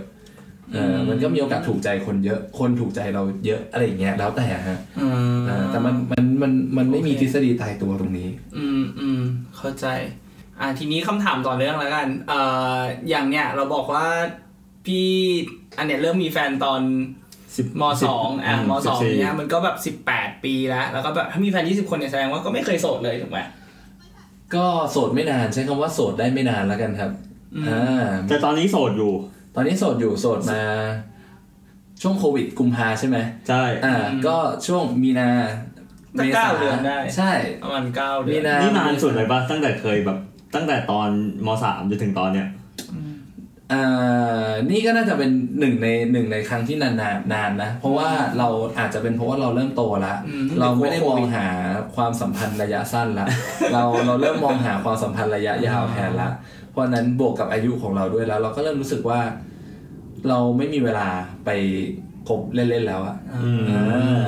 Speaker 3: เออมันก็มีโอกาสถูกใจคนเยอะ คนถูกใจเราเยอะอะไรอย่างเงี้ยแล้วแต่ฮะ
Speaker 2: อืม
Speaker 3: อ่าแต่มันมันมันมันไม่มี
Speaker 2: โอเค
Speaker 3: ทฤษฎีตายตัวตรงนี้
Speaker 2: อืมอืมเข้าใจ อ่าทีนี้คำถามต่อเรื่องแล้วกัน เอ่ออย่างเนี้ยเราบอกว่าพี่อันเนี้ยเริ่มมีแฟนตอน
Speaker 1: สิบ
Speaker 2: มสองอะ
Speaker 1: อืม
Speaker 2: มสอง
Speaker 1: สิบสี่
Speaker 2: เนี้ยมันก็แบบสิบแปดปีแล้วแล้วก็แบบถ้ามีแฟนยี่สิบคนเนี่ยแสดงว่าก็ไม่เคยโสดเลยถูกไหม
Speaker 3: ก็โสดไม่นานใช้คำว่าโสดได้ไม่นานแล้วกันครับ
Speaker 2: อืม
Speaker 3: อ่า
Speaker 1: แต่ตอนนี้โสดอยู่
Speaker 3: ตอนนี้โสดอยู่โสดมา ช่วงโควิดกุมภาใช่ไหม
Speaker 1: ใช่
Speaker 3: อ่าก็ช่วงมีนา
Speaker 2: ตั้งเก้าเดือนได้
Speaker 3: ใช่
Speaker 2: ประมาณเก้าเดื
Speaker 3: มี
Speaker 2: อน
Speaker 3: นา
Speaker 1: นี่นานสุดเลยปะตั้งแต่เคยแบบตั้งแต่ตอนมสามจนถึงตอนเนี้ย
Speaker 3: อ่า นี่ก็น่าจะเป็นหนึ่งในหนึ่งในครั้งที่นานนานนานนะ เพราะว่าเราอาจจะเป็นเพราะว่าเราเริ่มโตแล้ว
Speaker 2: อืม
Speaker 3: เราไม่ได้มองหาความสัมพันธ์ระยะสั้นละเราเราเริ่มมองหาความสัมพันธ์ระยะยาวแทนละเพราะฉะนั้นบวกกับอายุของเราด้วยแล้ว เราก็เริ่มรู้สึกว่า เราไม่มีเวลาไปคบเล่นๆแล้วอะ
Speaker 2: อ่า
Speaker 1: อืม
Speaker 3: อ่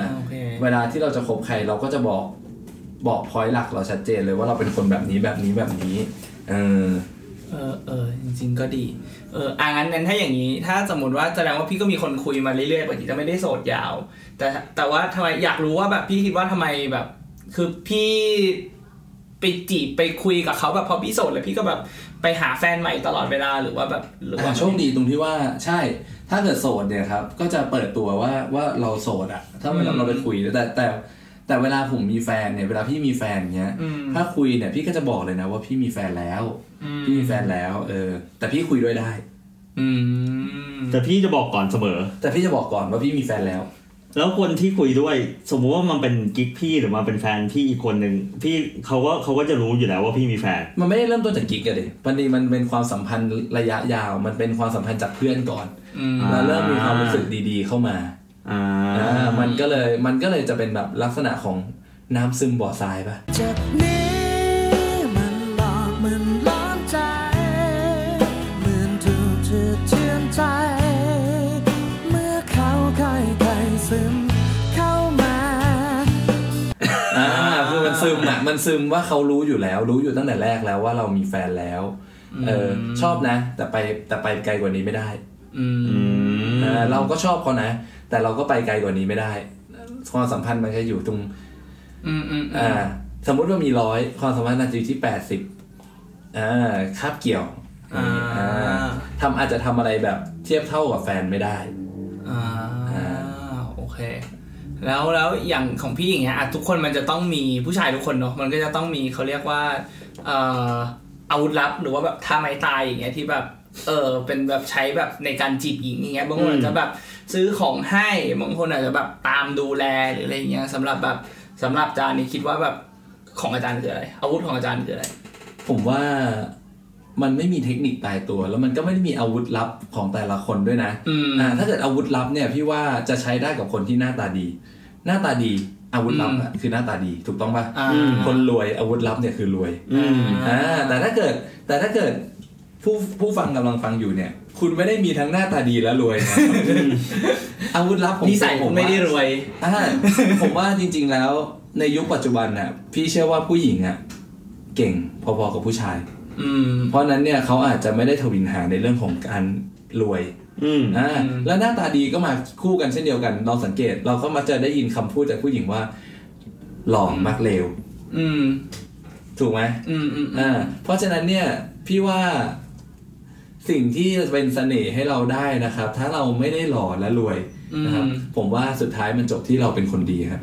Speaker 3: า
Speaker 2: โอเค
Speaker 3: เวลาที่เราจะคบใครเราก็จะบอกบอกพอยต์หลักเราชัดเจนเลยว่าเราเป็นคนแบบนี้แบบนี้แบบนี้ เออ
Speaker 2: เออเออจริง ๆ ก็ดี เอออะงั้นงั้นถ้าอย่างนี้ ถ้าสมมติว่าแสดงว่าพี่ก็มีคนคุยมาเรื่อยๆปกติจะไม่ได้โสดยาว แต่แต่ว่าทำไมอยากรู้ว่าแบบพี่คิดว่าทำไมแบบ คือพี่ไปจีบไปคุยกับเขาแบบพอพี่โสดเลยพี่ก็แบบไปหาแฟนใหม่ตลอดเวลาหรือว่าแบบหรือว่า
Speaker 3: โชคดีตรงที่ว่าใช่ ถ้าเกิดโสดเนี่ยครับ ก็จะเปิดตัวว่าว่าเราโสดอะถ้าเวลาเราไปคุยแต่แต่ แต่เวลาผมมีแฟนเนี่ยเวลาพี่มีแฟนเงี้ย
Speaker 2: อืม
Speaker 3: ถ้าคุยเนี่ยพี่ก็จะบอกเลยนะว่าพี่มีแฟนแล้ว
Speaker 2: อืม
Speaker 3: พี่มีแฟนแล้ว เออ แต่พี่คุยด้วยได้
Speaker 2: อืม
Speaker 1: แต่พี่จะบอกก่อนเสมอ
Speaker 3: แต่พี่จะบอกก่อนว่าพี่มีแฟนแล้ว
Speaker 1: แล้วคนที่คุยด้วย สมมุติว่ามันเป็นกิ๊กพี่หรือมาเป็นแฟนพี่อีกคนหนึ่งพี่เขาก็เขาก็จะรู้อยู่แล้วว่าพี่มีแฟน
Speaker 3: มันไม่ได้เริ่มต้นจากกิ๊กอะดิมันนี่มันเป็นความสัมพันธ์ระยะยาว มันเป็นความสัมพันธ์จากเพื่อนก่อน
Speaker 2: อืม
Speaker 3: แล้วเริ่มมีความรู้สึกดี ๆ เข้ามา
Speaker 1: อ่า
Speaker 3: อ่ามันก็เลยมันก็เลยจะเป็นแบบลักษณะของน้ำซึมบ่อทรายปะ
Speaker 4: จากนี้มันหลอกมันล้อมใจเหมือนถูกเชือดเชื่อมใจ เมื่อเขาค่อยๆซึมเข้ามา
Speaker 3: อ่าคือมันซึมอะมันซึมว่าเขารู้อยู่แล้ว รู้อยู่ตั้งแต่แรกแล้วว่าเรามีแฟนแล้วเออชอบนะ แต่ไปแต่ไปไกลกว่านี้ไม่ได้
Speaker 2: อืม
Speaker 1: อืม
Speaker 3: อ่าเราก็ชอบเขานะ แต่เราก็ไปไกลกว่านี้ไม่ได้ ความสัมพันธ์มันจะอยู่ตรง
Speaker 2: อืมอืม
Speaker 3: อ่า สมมุติว่ามีร้อยความสัมพันธ์อาจจะอยู่ที่แปดสิบอ่าคาบเกี่ยว
Speaker 2: อ่า
Speaker 3: อ่าทำอาจจะทำอะไรแบบเทียบเท่ากับแฟนไม่ได้
Speaker 2: อ่าโอเค แล้วแล้วอย่างของพี่อย่างเงี้ยอะทุกคนมันจะต้องมีผู้ชายทุกคนเนาะมันก็จะต้องมีเขาเรียกว่าเอ่ออาวุธลับหรือว่าแบบท่าไม้ตายอย่างเงี้ยที่แบบเออเป็นแบบใช้แบบในการจีบหญิงอย่างเงี้ยบางคนอาจจะแบบ ซื้อของให้บางคนอาจจะแบบตามดูแลหรืออะไรอย่างเงี้ยสำหรับแบบสำหรับอาจารย์นี่คิดว่าแบบของอาจารย์คืออะไร อาวุธของอาจารย์คืออะไร
Speaker 3: ผมว่ามันไม่มีเทคนิคตายตัว แล้วมันก็ไม่ได้มีอาวุธลับของแต่ละคนด้วยนะ
Speaker 2: อืม
Speaker 3: อ่าถ้าเกิดอาวุธลับเนี่ยพี่ว่าจะใช้ได้กับคนที่หน้าตาดี หน้าตาดีอาวุธลับอะคือหน้าตาดีถูกต้องปะ
Speaker 2: อ่า
Speaker 3: คนรวยอาวุธลับเนี่ยคือรวย
Speaker 1: อืม
Speaker 3: อ่าแต่ถ้าเกิดแต่ถ้าเกิด ผู้ผู้ฟังกำลังฟังอยู่เนี่ย คุณไม่ได้มีทั้งหน้าตาดีและรวยนะอาวุธลับผม
Speaker 2: นิสัยผมไม่ได้รวย
Speaker 3: อ่าผมว่าจริง ๆแล้วในยุคปัจจุบันน่ะ พี่เชื่อว่าผู้หญิงอะเก่งพอๆกับผู้ชาย
Speaker 2: อืม
Speaker 3: เพราะฉะนั้นเนี่ยเขาอาจจะไม่ได้ทวินหาในเรื่องของการรวย
Speaker 1: อืม
Speaker 3: อ่า
Speaker 2: อืม
Speaker 3: แล้วหน้าตาดีก็มาคู่กันเช่นเดียวกันลองสังเกต เราก็มาจะได้ยินคำพูดจากผู้หญิงว่า หล่อมักเลว
Speaker 2: อืม
Speaker 3: ถูกไหม
Speaker 2: อืมอืม
Speaker 3: อ่าเพราะฉะนั้นเนี่ย พี่ว่า สิ่งที่จะเป็นเสน่ห์ให้เราได้นะครับ ถ้าเราไม่ได้หล่อและรวยนะครับ ผมว่าสุดท้ายมันจบที่เราเป็นคนดีครับ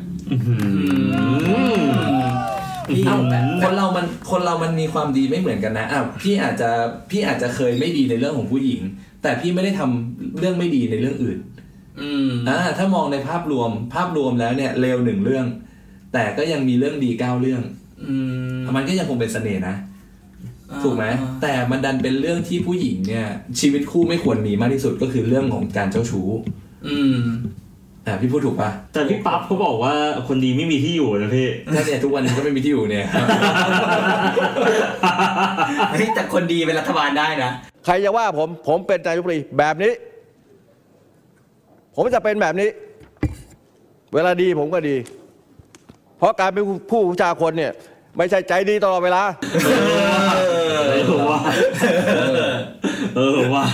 Speaker 2: พี่
Speaker 3: เอ้า
Speaker 2: แบบ
Speaker 3: คนเรามันคนเรามันมีความดีไม่เหมือนกันนะอะพี่อาจจะพี่อาจจะเคยไม่ดีในเรื่องของผู้หญิง แต่พี่ไม่ได้ทำเรื่องไม่ดีในเรื่องอื่น
Speaker 2: อืม
Speaker 3: อ่าถ้ามองในภาพรวม ภาพรวมแล้วเนี่ยเลวหนึ่งเรื่อง แต่ก็ยังมีเรื่องดีเก้าเรื่อง
Speaker 2: อืม
Speaker 3: มันก็ยังคงเป็นเสน่ห์นะ ถูกไหมแต่มันดันเป็นเรื่องที่ผู้หญิงเนี่ย ชีวิตคู่ไม่ควรมีมากที่สุดก็คือเรื่องของการเจ้าชู้
Speaker 2: อืม
Speaker 3: อ่าพี่พูดถูกปะ
Speaker 1: แต่พี่ปั๊บเขาบอกว่าคนดีไม่มีที่อยู่นะพี่
Speaker 3: ถ้าเนี่ยทุกวันนี้ก็ไม่มีที่อยู่เนี่ย
Speaker 2: เฮ้ยแต่คนดีเป็นรัฐบาลได้นะ
Speaker 5: ใครจะว่าผมผมเป็นนายกรัฐมนตรีแบบนี้ ผมจะเป็นแบบนี้ เวลาดีผมก็ดี เพราะการเป็นผู้ผู้ชาคนเนี่ย ไม่ใช่ใจดีตลอดเวลา
Speaker 1: เออว่าเออว่า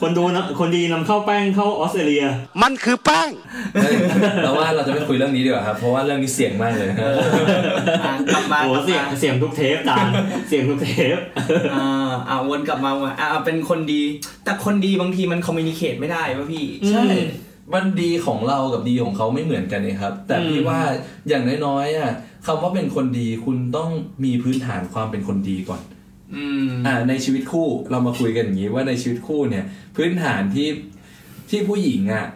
Speaker 1: คนดูนะคนดีนำเข้าแป้งเข้าออสเตรเลีย
Speaker 5: มันคือแป้ง
Speaker 3: เฮ้ยเราว่าเราจะไม่คุยเรื่องนี้ดีกว่าครับ เพราะว่าเรื่องนี้เสี่ยงมากเลย
Speaker 2: อะกลับมา
Speaker 1: โอ้
Speaker 2: กลับ
Speaker 1: เสียง
Speaker 2: มา
Speaker 1: เสียงทุกเทปจานเสียงทุกเทป
Speaker 2: อ่าอ่าวนกลับมาว่าอ่าเป็นคนดี แต่คนดีบางทีมันคอมมิวนิเคตไม่ได้ป่ะพี่
Speaker 3: ใช่มันดีของเรากับดีของเขาไม่เหมือนกันเลยครับ แต่พี่ว่าอย่างน้อยๆอะคำว่าเป็นคนดีคุณต้องมีพื้นฐานความเป็นคนดีก่อน
Speaker 2: อืม
Speaker 3: อ่าในชีวิตคู่เรามาคุยกันอย่างนี้ว่าในชีวิตคู่เนี่ย พื้นฐานที่ที่ผู้หญิงอะ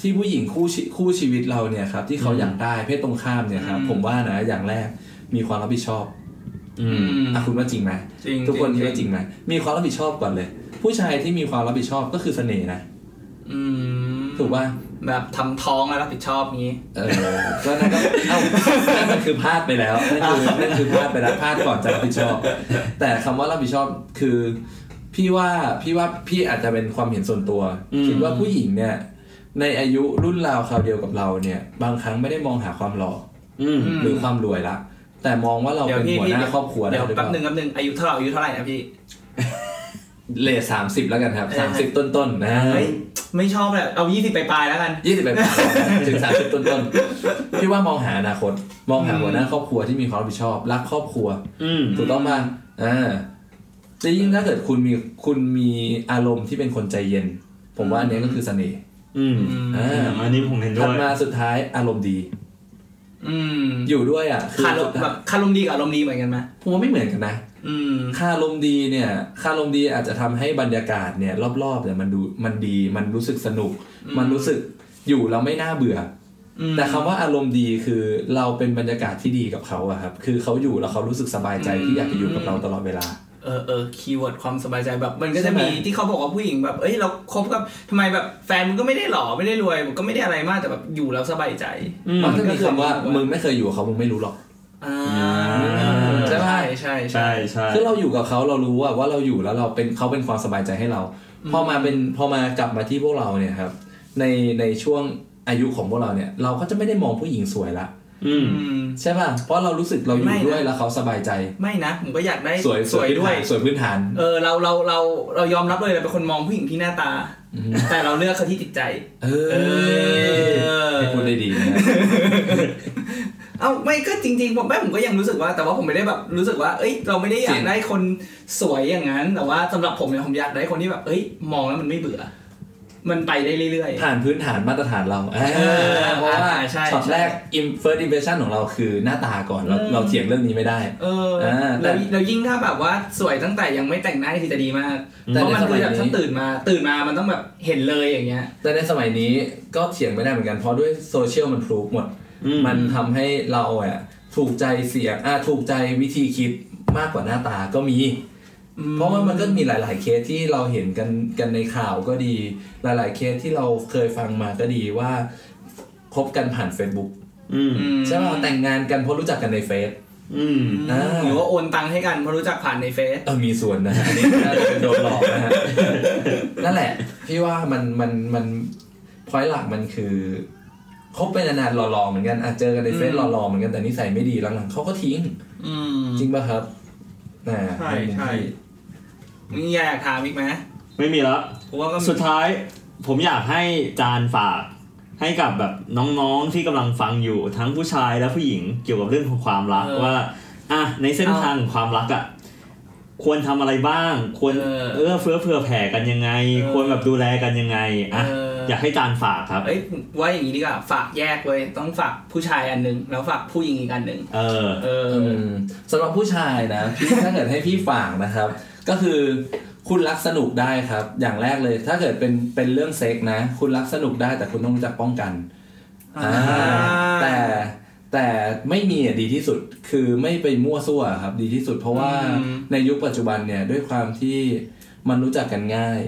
Speaker 3: ที่ผู้หญิงคู่ชีคู่ชีวิตเราเนี่ยครับ ที่เขาอยากได้เพศตรงข้ามเนี่ยครับ
Speaker 2: อืม
Speaker 3: ผมว่านะอย่างแรกมีความรับผิดชอบ
Speaker 1: อืม
Speaker 2: อืม
Speaker 3: อะคุณว่าจริงไหม
Speaker 2: จริง
Speaker 3: ทุกคน
Speaker 2: จริ
Speaker 3: คิ
Speaker 2: ง
Speaker 3: ดว่าจริงไหมมีความรับผิดชอบก่อนเลย ผู้ชายที่มีความรับผิดชอบก็คือเสน่ห์นะ
Speaker 2: อืม
Speaker 3: ถูกป่ะ
Speaker 2: แบบทำท้องแล้วรับผิดชอบงี้
Speaker 3: เออก็นั่นก็เอ้านั่นมันคือพลาดไปแล้วนั่นคือนั่นคือพลาดไปแล้วพลาดก่อนจะรับผิดชอบ แต่คำว่ารับผิดชอบคือ พี่ว่าพี่ว่าพี่อาจจะเป็นความเห็นส่วนตัว
Speaker 1: อืม
Speaker 3: คิดว่าผู้หญิงเนี่ย ในอายุรุ่นราวคราวเดียวกับเราเนี่ย บางครั้งไม่ได้มองหาความหล่อ
Speaker 1: อืม
Speaker 3: หรือความรวยละแต่มองว่าเรา
Speaker 2: เดี๋ยว
Speaker 3: เป็น
Speaker 2: พี่
Speaker 3: หัว
Speaker 2: พี่
Speaker 3: หน้าครอบครัวได้
Speaker 2: เดี๋ยว
Speaker 3: หรือเป
Speaker 2: แป๊บ
Speaker 3: ล่า
Speaker 2: หนึ่งแป๊บหนึ่งอายุเท่าไหร่อายุเท่าไหร่นะพี่
Speaker 3: เลทสามสิบแล้วกันครับ
Speaker 2: เออ
Speaker 3: สามสิบต้นๆนะ
Speaker 2: เฮ้ยไม่ชอบเลยเอายี่สิบไปปลายๆแล้วกัน
Speaker 3: ยี่สิบไปถึงสามสิบต้นๆพี่ว่ามองหาอนาคต มองหา
Speaker 2: อืม
Speaker 3: หัวหน้าครอบครัวที่มีความรับผิดชอบ รักครอบครัว
Speaker 1: อืม
Speaker 3: ถูกต้องป่ะอ่าแต่ยิ่งถ้าเกิดคุณมีคุณมีอารมณ์ที่เป็นคนใจเย็น ผมว่าอันเนี้ยก็คือเสน่ห์
Speaker 1: อืม
Speaker 3: อ่า
Speaker 1: อันนี้ผมเห็นด้
Speaker 3: ถัด
Speaker 1: วย
Speaker 3: มาสุดท้ายอารมณ์ดี
Speaker 2: อืม
Speaker 3: อยู่ด้วยอะคือ
Speaker 2: คาร
Speaker 3: สุ
Speaker 2: ม
Speaker 3: ดท้าย
Speaker 2: แบบคารมดีกับอารมณ์ดีเหมือนกันไหม
Speaker 3: ผมว่าไม่เหมือนกันนะ
Speaker 2: อืม
Speaker 3: ค่าอารมณ์ดีเนี่ย ค่าอารมณ์ดีอาจจะทำให้บรรยากาศเนี่ย รอบๆเนี่ยมันดูมันดีมันรู้สึกสนุก
Speaker 2: อืม
Speaker 3: มันรู้สึกอยู่เราไม่น่าเบื่อ
Speaker 2: อืม
Speaker 3: แต่คำว่าอารมณ์ดีคือเราเป็นบรรยากาศที่ดีกับเขาอะครับ คือเขาอยู่แล้วเขารู้สึกสบายใจที่อยากจะอยู่กับเราตลอดเวลา
Speaker 2: เออเออ keyword ความสบายใจแบบ มันก็
Speaker 3: ใช่
Speaker 2: จะ
Speaker 3: ไหม
Speaker 2: มีที่เขาบอกว่าผู้หญิงแบบ เอ้ยเราคบกับทำไมแบบแฟนมึงก็ไม่ได้หล่อไม่ได้รวยมึงก็ไม่ได้อะไรมากแต่แบบอยู่แล้วสบายใจ
Speaker 1: อืม
Speaker 3: มันก็มีคำว่า
Speaker 2: ก็คือ
Speaker 3: มึงไม่เคยอยู่กับเขามึงไม่รู้หรอก
Speaker 2: อ่า
Speaker 3: ใช่ปะ
Speaker 2: ใช่ใช่
Speaker 1: ใช่ใช่
Speaker 3: คือเราอยู่กับเขาเรารู้ว่าว่าเราอยู่แล้วเราเป็นเขาเป็นความสบายใจให้เรา พอมาเป็นพอมากลับมาที่พวกเราเนี่ยครับ ในในช่วงอายุของพวกเราเนี่ย เราก็จะไม่ได้มองผู้หญิงสวยละ
Speaker 1: อืม
Speaker 2: อืม
Speaker 3: ใช่ป่ะเพราะเรารู้สึกเราอยู่ด้วยแล้วเขาสบายใจ
Speaker 2: ไม่นะผมก็อยากได้
Speaker 3: สวย
Speaker 2: สวยด้วย
Speaker 3: สวยพื้นฐาน
Speaker 2: เออเราเราเราเรายอมรับเลยเราเป็นคนมองผู้หญิงที่หน้าตา
Speaker 3: อืม
Speaker 2: แต่เราเลือกเขาที่จิตใจ
Speaker 3: เอ
Speaker 2: เอ
Speaker 3: อ
Speaker 2: อ
Speaker 3: ให้พูดได้ดีนะ
Speaker 2: เอ้าไม่ก็จริงๆผมแม่ผมก็ยังรู้สึกว่า แต่ว่าผมไม่ได้แบบรู้สึกว่า เอ้ย เราไม่ได้อยากได้คนสวยอย่างนั้น แต่ว่าสำหรับผมเนี่ยผมอยากได้คนที่แบบ เอ้ย มองแล้วมันไม่เบื่อ มันไปได้เรื่อย
Speaker 3: ผ่านพื้นฐานมาตรฐานเราอ่า
Speaker 2: เออ
Speaker 3: เพราะว่า
Speaker 2: อ่าใช่
Speaker 3: ช็อต
Speaker 2: ใช่
Speaker 3: แรก im- first impression ของเราคือหน้าตาก่อนเรา
Speaker 2: อืม
Speaker 3: เราเถียงเรื่องนี้ไม่ได้
Speaker 2: ๆเอออา
Speaker 3: แต่
Speaker 2: แล้วแล้วยิ่งถ้าแบบว่าสวยตั้งแต่ยังไม่แต่งหน้าคือจะดีมาก
Speaker 3: แต่
Speaker 2: เพราะมัน
Speaker 3: ในสมั
Speaker 2: คื
Speaker 3: ย
Speaker 2: อแบบ
Speaker 3: นี้
Speaker 2: ถ้าตื่นมาตื่นมามันต้องแบบเห็นเลยอย่างเงี้ย
Speaker 3: แต่ในสมัยนี้ก็เถียงไม่ได้เหมือนกันเพราะด้วยโซเชียลมันพรูฟหมด
Speaker 1: อื ม
Speaker 3: มันทำให้เราอะถูกใจเสียงอะถูกใจวิธีคิดมากกว่าหน้าตาก็มี
Speaker 2: อืม
Speaker 3: เพราะว่ามันก็มีหลาย ๆ เคสที่เราเห็นกันกันในข่าวก็ดี หลาย ๆ เคสที่เราเคยฟังมาก็ดีว่าคบกันผ่าน Facebook
Speaker 1: อืม
Speaker 2: อืม
Speaker 3: ใช่ป่ะแต่งงานกันเพราะรู้จักกันในเฟซ
Speaker 1: อืม
Speaker 3: อ่า
Speaker 2: หรือว่าโอนตังค์ให้กันเพราะรู้จักผ่านในเฟซ
Speaker 3: เออมีส่วนนะฮะอันนี้น่าจะเป็นโดนหลอกนะฮะนั่นแหละ พี่ว่ามันมันมันพอยหลักมันคือ คบไปนานๆหล่อๆเหมือนกันอาจเจอกันในเฟซ
Speaker 2: อืม
Speaker 3: หล่อๆเหมือนกันแต่นิสัยไม่ดีหลังๆเขาก็ทิ้ง
Speaker 2: อืม
Speaker 3: จริงป่ะครับอ่า
Speaker 2: ใช่
Speaker 3: นมุม
Speaker 2: ใช่
Speaker 3: พี่
Speaker 2: มีอยากถามอีกไหม
Speaker 1: ไม่มีแล้ว
Speaker 2: เพราะว่าก็มี
Speaker 1: สุดท้ายผมอยากให้จานฝากให้กับแบบน้องๆที่กำลังฟังอยู่ทั้งผู้ชายและผู้หญิงเกี่ยวกับเรื่องของความรักว่าอะในเส้นทางของความรักอะควรทำอะไรบ้าง ควรเอื้อเฟื้อเผื่อแผ่กันยังไง ควรแบบดูแลกันยังไงอะ
Speaker 2: เออ
Speaker 1: อยากให้จานฝากครับ
Speaker 2: เอ้ยว่าอย่างนี้ดีกว่าฝากแยกเลยต้องฝากผู้ชายอันหนึงแล้วฝากผู้หญิงอีกอันหนึ่ง
Speaker 1: เออ
Speaker 2: เออ
Speaker 3: อืมสำหรับผู้ชายนะพี่ถ้าเกิดให้พี่ฝากนะครับ ก็คือคุณรักสนุกได้ครับ อย่างแรกเลย ถ้าเกิดเป็นเป็นเรื่องเซ็กนะ คุณรักสนุกได้แต่คุณต้องรู้จักป้องกัน
Speaker 2: อ่า
Speaker 3: แต่แต่ไม่มีอะดีที่สุดคือไม่ไปมั่วซั่วครับ ดีที่สุด เพราะว่า
Speaker 2: อืม
Speaker 3: ในยุคปัจจุบันเนี่ยด้วยความที่มันรู้จักกันง่าย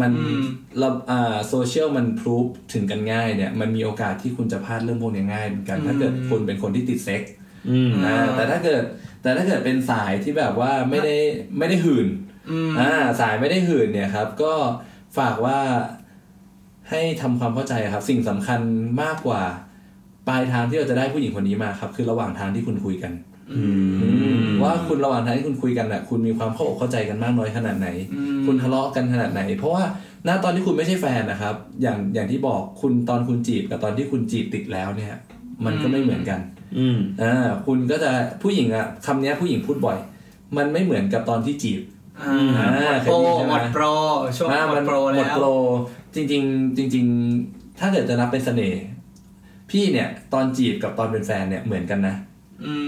Speaker 3: มัน
Speaker 2: อืม
Speaker 3: เราอ่าโซเชียลมันพรูฟถึงกันง่ายเนี่ย มันมีโอกาสที่คุณจะพลาดเรื่องพวกนี้ง่ายเหมือนกัน ถ้าเกิดคุณเป็นคนที่ติดเซ็ก
Speaker 1: อืม
Speaker 3: อ่าแต่ถ้าเกิด แต่ถ้าเกิดเป็นสายที่แบบว่าไม่ได้ไม่ได้หื่น
Speaker 2: อืม
Speaker 3: อ่าสายไม่ได้หื่นเนี่ยครับ ก็ฝากว่าให้ทำความเข้าใจครับ สิ่งสำคัญมากกว่า ปลายทางที่เราจะได้ผู้หญิงคนนี้มาครับ คือระหว่างทางที่คุณคุยกัน
Speaker 1: อืม
Speaker 3: ว่าคุณระหว่างทางที่คุณคุยกันน่ะคุณมีความเข้าอกเข้าใจกันมากน้อยขนาดไหน
Speaker 2: อืม
Speaker 3: คุณทะเลาะกันขนาดไหน เพราะว่าณตอนที่คุณไม่ใช่แฟนนะครับ อย่างอย่างที่บอกคุณตอนคุณจีบกับตอนที่คุณจีบติดแล้วเนี่ย มันก็ไม่เหมือนกัน
Speaker 1: อืม
Speaker 3: อ่าคุณก็จะผู้หญิงอะคำเนี้ยผู้หญิงพูดบ่อย มันไม่เหมือนกับตอนที่จีบ
Speaker 2: อ่า
Speaker 3: อ่า
Speaker 2: หมดโปร
Speaker 3: เคยได้ยินใช่ไหม
Speaker 2: หมดโปรช่วง
Speaker 3: อ่า
Speaker 2: หม
Speaker 3: มั
Speaker 2: ด
Speaker 3: น
Speaker 2: โปร
Speaker 3: หม
Speaker 2: แล้
Speaker 3: ด
Speaker 2: ว
Speaker 3: โปรจริงๆจริงๆถ้าเกิดจะนับเป็นเสน่ห์พี่เนี่ย ตอนจีบกับตอนเป็นแฟนเนี่ยเหมือนกันนะ
Speaker 2: อื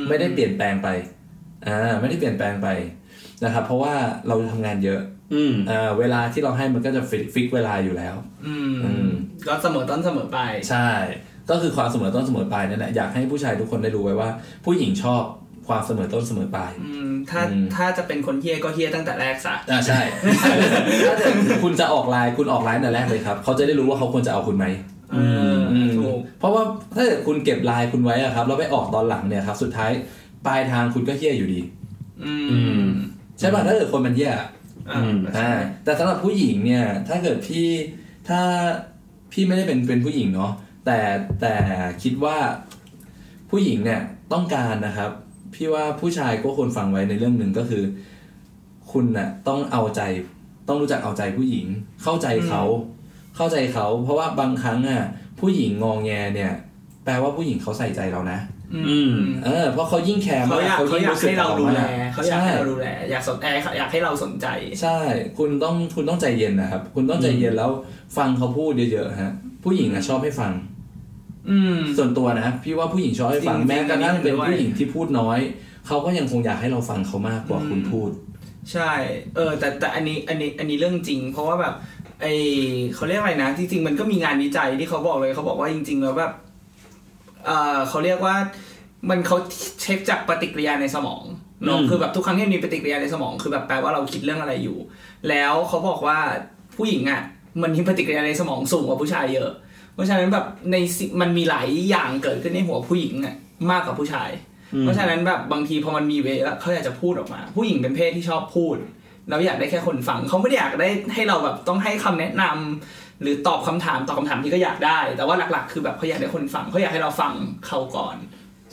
Speaker 3: ไม่ได้เปลี่ยนแปลงไปอ่าไม่ได้เปลี่ยนแปลงไปนะครับ เพราะว่าเราทำงานเยอะ
Speaker 1: อืม
Speaker 3: อ่าเวลาที่เราให้มันก็จะ fix fix เวลาอยู่แล้ว
Speaker 2: อื
Speaker 3: อื
Speaker 2: ม
Speaker 3: ม
Speaker 2: ก็เสมอต้นเสมอปลาย
Speaker 3: ใช่ ก็คือความเสมอต้นเสมอปลายนั่นแหละอยากให้ผู้ชายทุกคนได้รู้ไว้ว่า ผู้หญิงชอบความเสมอต้นเสมอปลาย
Speaker 2: อืมถ้า
Speaker 3: อืม
Speaker 2: ถ้าจะเป็นคนเฮี้ยก็เฮี้ยตั้งแต่แรกซะ
Speaker 3: อ่าใช่ถ้าเกิดคุณจะออกไลน์คุณออกไลน์แต่แรกเลยครับ เขาจะได้รู้ว่าเขาควรจะเอาคุณไหม
Speaker 2: เอออ
Speaker 3: ม
Speaker 2: ถูก
Speaker 3: เพราะว่าถ้าเกิดคุณเก็บไลน์คุณไว้อะครับแล้วไปออกตอนหลังเนี่ยครับ สุดท้ายปลายทางคุณก็เฮี้ยอยู่ดี
Speaker 2: อื
Speaker 1: อื
Speaker 2: ม
Speaker 1: ม
Speaker 3: ใช่ป่ะถ้าเกิดคนมันเฮี้ยอะ
Speaker 2: อ่า
Speaker 1: อืม
Speaker 2: ใช่
Speaker 3: อ่าแต่สำหรับผู้หญิงเนี่ย ถ้าเกิดพี่ถ้าพี่ไม่ได้เป็นเป็นผู้หญิงเนาะแต่แต่คิดว่าผู้หญิงเนี่ยต้องการนะครับ พี่ว่าผู้ชายก็ควรฟังไว้ในเรื่องหนึ่งก็คือ คุณน่ะต้องเอาใจ ต้องรู้จักเอาใจผู้หญิง เข้าใจเขา เข้าใจเขา เพราะว่าบางครั้งอะ ผู้หญิงงองแงเนี่ย แปลว่าผู้หญิงเขาใส่ใจเรานะ
Speaker 1: อืม
Speaker 3: เออเพราะเขายิ่งแคร์
Speaker 2: เขา
Speaker 3: มาก
Speaker 2: อยากเขา
Speaker 3: ยิ่ง
Speaker 2: อยาก
Speaker 3: รู้สึก
Speaker 2: ให้เรา
Speaker 3: ต่อ
Speaker 2: ดูแล
Speaker 3: มาก
Speaker 2: เขาอยาก
Speaker 3: ใช่
Speaker 2: ให้เราดูแลอยากสนใจอยากให้เราสนใจ
Speaker 3: ใช่ คุณต้องคุณต้องใจเย็นนะครับ คุณต้องใจเย็นแล้วฟังเขาพูดเยอะๆฮะ ผู้หญิงอะชอบให้ฟัง
Speaker 2: อืม
Speaker 3: ส่วนตัวนะ พี่ว่าผู้หญิงชอบให้ฟัง
Speaker 2: จริงๆ
Speaker 3: แม้กระทั่ง
Speaker 2: อันนี้
Speaker 3: เป็น
Speaker 2: เห็นด้วย
Speaker 3: ผู้หญิงที่พูดน้อย เขาก็ยังคงอยากให้เราฟังเขามากกว่า
Speaker 2: อืม
Speaker 3: คุณพูด
Speaker 2: ใช่ เออ แต่แต่อันนี้อันนี้อันนี้เรื่องจริง เพราะว่าแบบ ไอเขาเรียกอะไรนะจริงๆมันก็มีงานวิจัยที่เขาบอกเลยเขาบอกว่าจริง ๆ แล้วแบบเออเขาเรียกว่ามันเขาเช็คจากปฏิกิริยาในสมองเนอะ
Speaker 1: อืม
Speaker 2: คือแบบทุกครั้งที่มีปฏิกิริยาในสมอง คือแบบแปลว่าเราคิดเรื่องอะไรอยู่ แล้วเขาบอกว่าผู้หญิงอะมันมีปฏิกิริยาในสมองสูงกว่าผู้ชายเยอะ เพราะฉะนั้นแบบในสิมันมีหลายอย่างเกิดขึ้นในหัวผู้หญิงอะมากกว่าผู้ชาย
Speaker 1: อืม
Speaker 2: เพราะฉะนั้นแบบบางทีพอมันมีเวแล้วเขาอยากจะพูดออกมา ผู้หญิงเป็นเพศที่ชอบพูด แล้วอยากได้แค่คนฟังเขาไม่ได้อยากได้ให้เราแบบต้องให้คำแนะนำหรือตอบคำถามตอบคำถามที่ก็อยากได้ แต่ว่าหลักๆ คือแบบเขาอยากได้คนฟังเขาอยากให้เราฟังเขาก่อน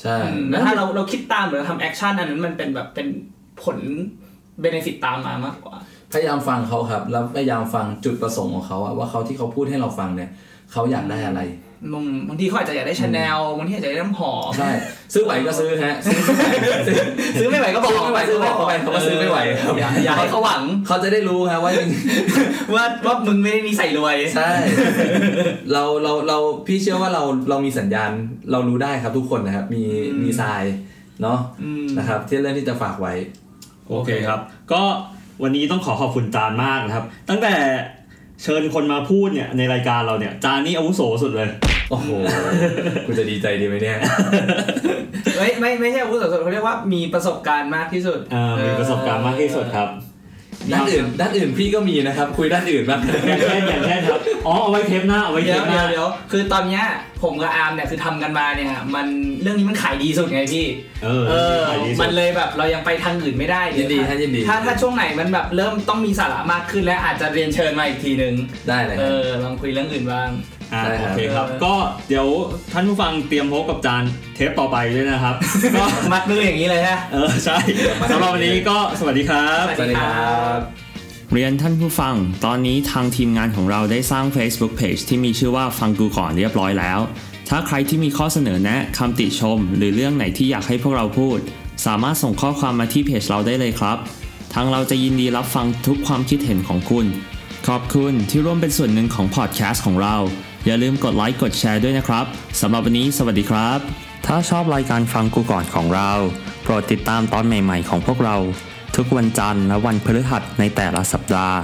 Speaker 3: ใช่
Speaker 2: อืมแล้วถ้าเราเราคิดตามหรือเราทำ action อันนั้นมันเป็นแบบเป็นผล benefit ตามมามากกว่า
Speaker 3: พยายามฟังเขาครับ แล้วพยายามฟังจุดประสงค์ของเขาอะว่าเขาที่เขาพูดให้เราฟังเนี่ยเขาอยากได้อะไร
Speaker 2: บางบางทีเขาอาจจะอยากได้ชาแนลบางทีอาจจะอยากได้น้ำหอม
Speaker 3: ใช่ซื้อไหวก็ซื้อฮะซื้อไม่ไหวซื้อ
Speaker 2: ซื้อไม่ไหวก็บอก
Speaker 3: ซื้อไม่ไหวก็บอกเขาไปเขาว่าซื้อไม่ไหวครับ
Speaker 2: อย่าอย่าให้เขาหวัง
Speaker 3: เขาจะได้รู้ครับว่าจริง
Speaker 2: ว่าว่ามึงไม่ได้มีใส่รวย
Speaker 3: ใช่เราเราเราพี่เชื่อว่าเราเรามีสัญญาณเรารู้ได้ครับทุกคนนะครับมี
Speaker 2: อืม
Speaker 3: มีทรายเนาะ
Speaker 2: อืม
Speaker 3: นะครับที่เรื่องที่จะฝากไว้
Speaker 1: โอเคครับ ก็วันนี้ต้องขอขอบคุณจานมากนะครับ ตั้งแต่ เชิญคนมาพูดเนี่ยในรายการเราเนี่ย จานนี่อาวุโสสุดเลย
Speaker 3: โอ้โหกูจะดีใจดีไหมเนี่ย
Speaker 2: ไม่ไม่ไม่ใช่อาวุโสสุดเขาเรียกว่ามีประสบการณ์มากที่สุด
Speaker 1: อ่ามีประสบการณ์มากที่สุดครับ
Speaker 3: ด้านอื่น ด้านอื่นพี่ก็มีนะครับ คุยด้านอื่นบ้าง
Speaker 1: อย่างเช่นอย่างเช่นครับอ๋อเอาไว้เทปหน้าเอาไว้เท
Speaker 2: เดี๋ยว
Speaker 1: ปห
Speaker 2: เดี๋
Speaker 1: น้า
Speaker 2: ยวเดี๋ยวคือตอนเนี้ยผมกับอาร์มเนี่ยคือทำกันมาเนี่ยมันเรื่องนี้มันขายดีสุดไงพี่
Speaker 1: เออ
Speaker 2: เออ
Speaker 1: ขายดีสุ
Speaker 2: มั
Speaker 1: ด
Speaker 2: นเลยแบบเรายังไปทางอื่นไม่ได้
Speaker 3: ยินดี
Speaker 2: เว
Speaker 3: ท่านยินดี
Speaker 2: ถ้าถ้าช่วงไหนมันแบบเริ่มต้องมีสาระมากขึ้นแล้วอาจจะเรียนเชิญมาอีกทีนึง
Speaker 3: ได้เลย
Speaker 2: เออลองคุยเรื่องอื่นบ้าง
Speaker 1: อ่า
Speaker 3: ได้ครับ
Speaker 1: โอเคครับ
Speaker 2: เออ
Speaker 1: ก็เดี๋ยวท่านผู้ฟังเตรียมพบกับจานเทปต่อไปด้วยนะครับ ก็
Speaker 2: มัดมืออย่างนี้เลยฮะ
Speaker 1: เออใช่สำหรับวันนี้ก็สวัสดีครับ
Speaker 3: สวัสดีครับ
Speaker 6: เรียนท่านผู้ฟัง ตอนนี้ทางทีมงานของเราได้สร้าง Facebook Page ที่มีชื่อว่าฟังกูก่อนเรียบร้อยแล้ว ถ้าใครที่มีข้อเสนอแนะคำติชม หรือเรื่องไหนที่อยากให้พวกเราพูด สามารถส่งข้อความมาที่เพจเราได้เลยครับ ทางเราจะยินดีรับฟังทุกความคิดเห็นของคุณ ขอบคุณที่ร่วมเป็นส่วนหนึ่งของพอดแคสต์ของเรา อย่าลืมกดไลค์กดแชร์ด้วยนะครับสำหรับวันนี้สวัสดีครับ ถ้าชอบรายการฟังกูก่อนของเรา โปรดติดตามตอนใหม่ๆของพวกเรา ทุกวันจันทร์และวันพฤหัสในแต่ละสัปดาห์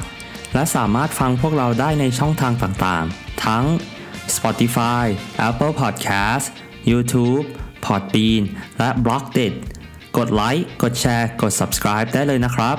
Speaker 6: และสามารถฟังพวกเราได้ในช่องทางต่างๆ ทั้ง Spotify, Apple Podcast, YouTube, Podbean และ b l o g d i t กดไลค์ กดแชร์ กด subscribe ได้เลยนะครับ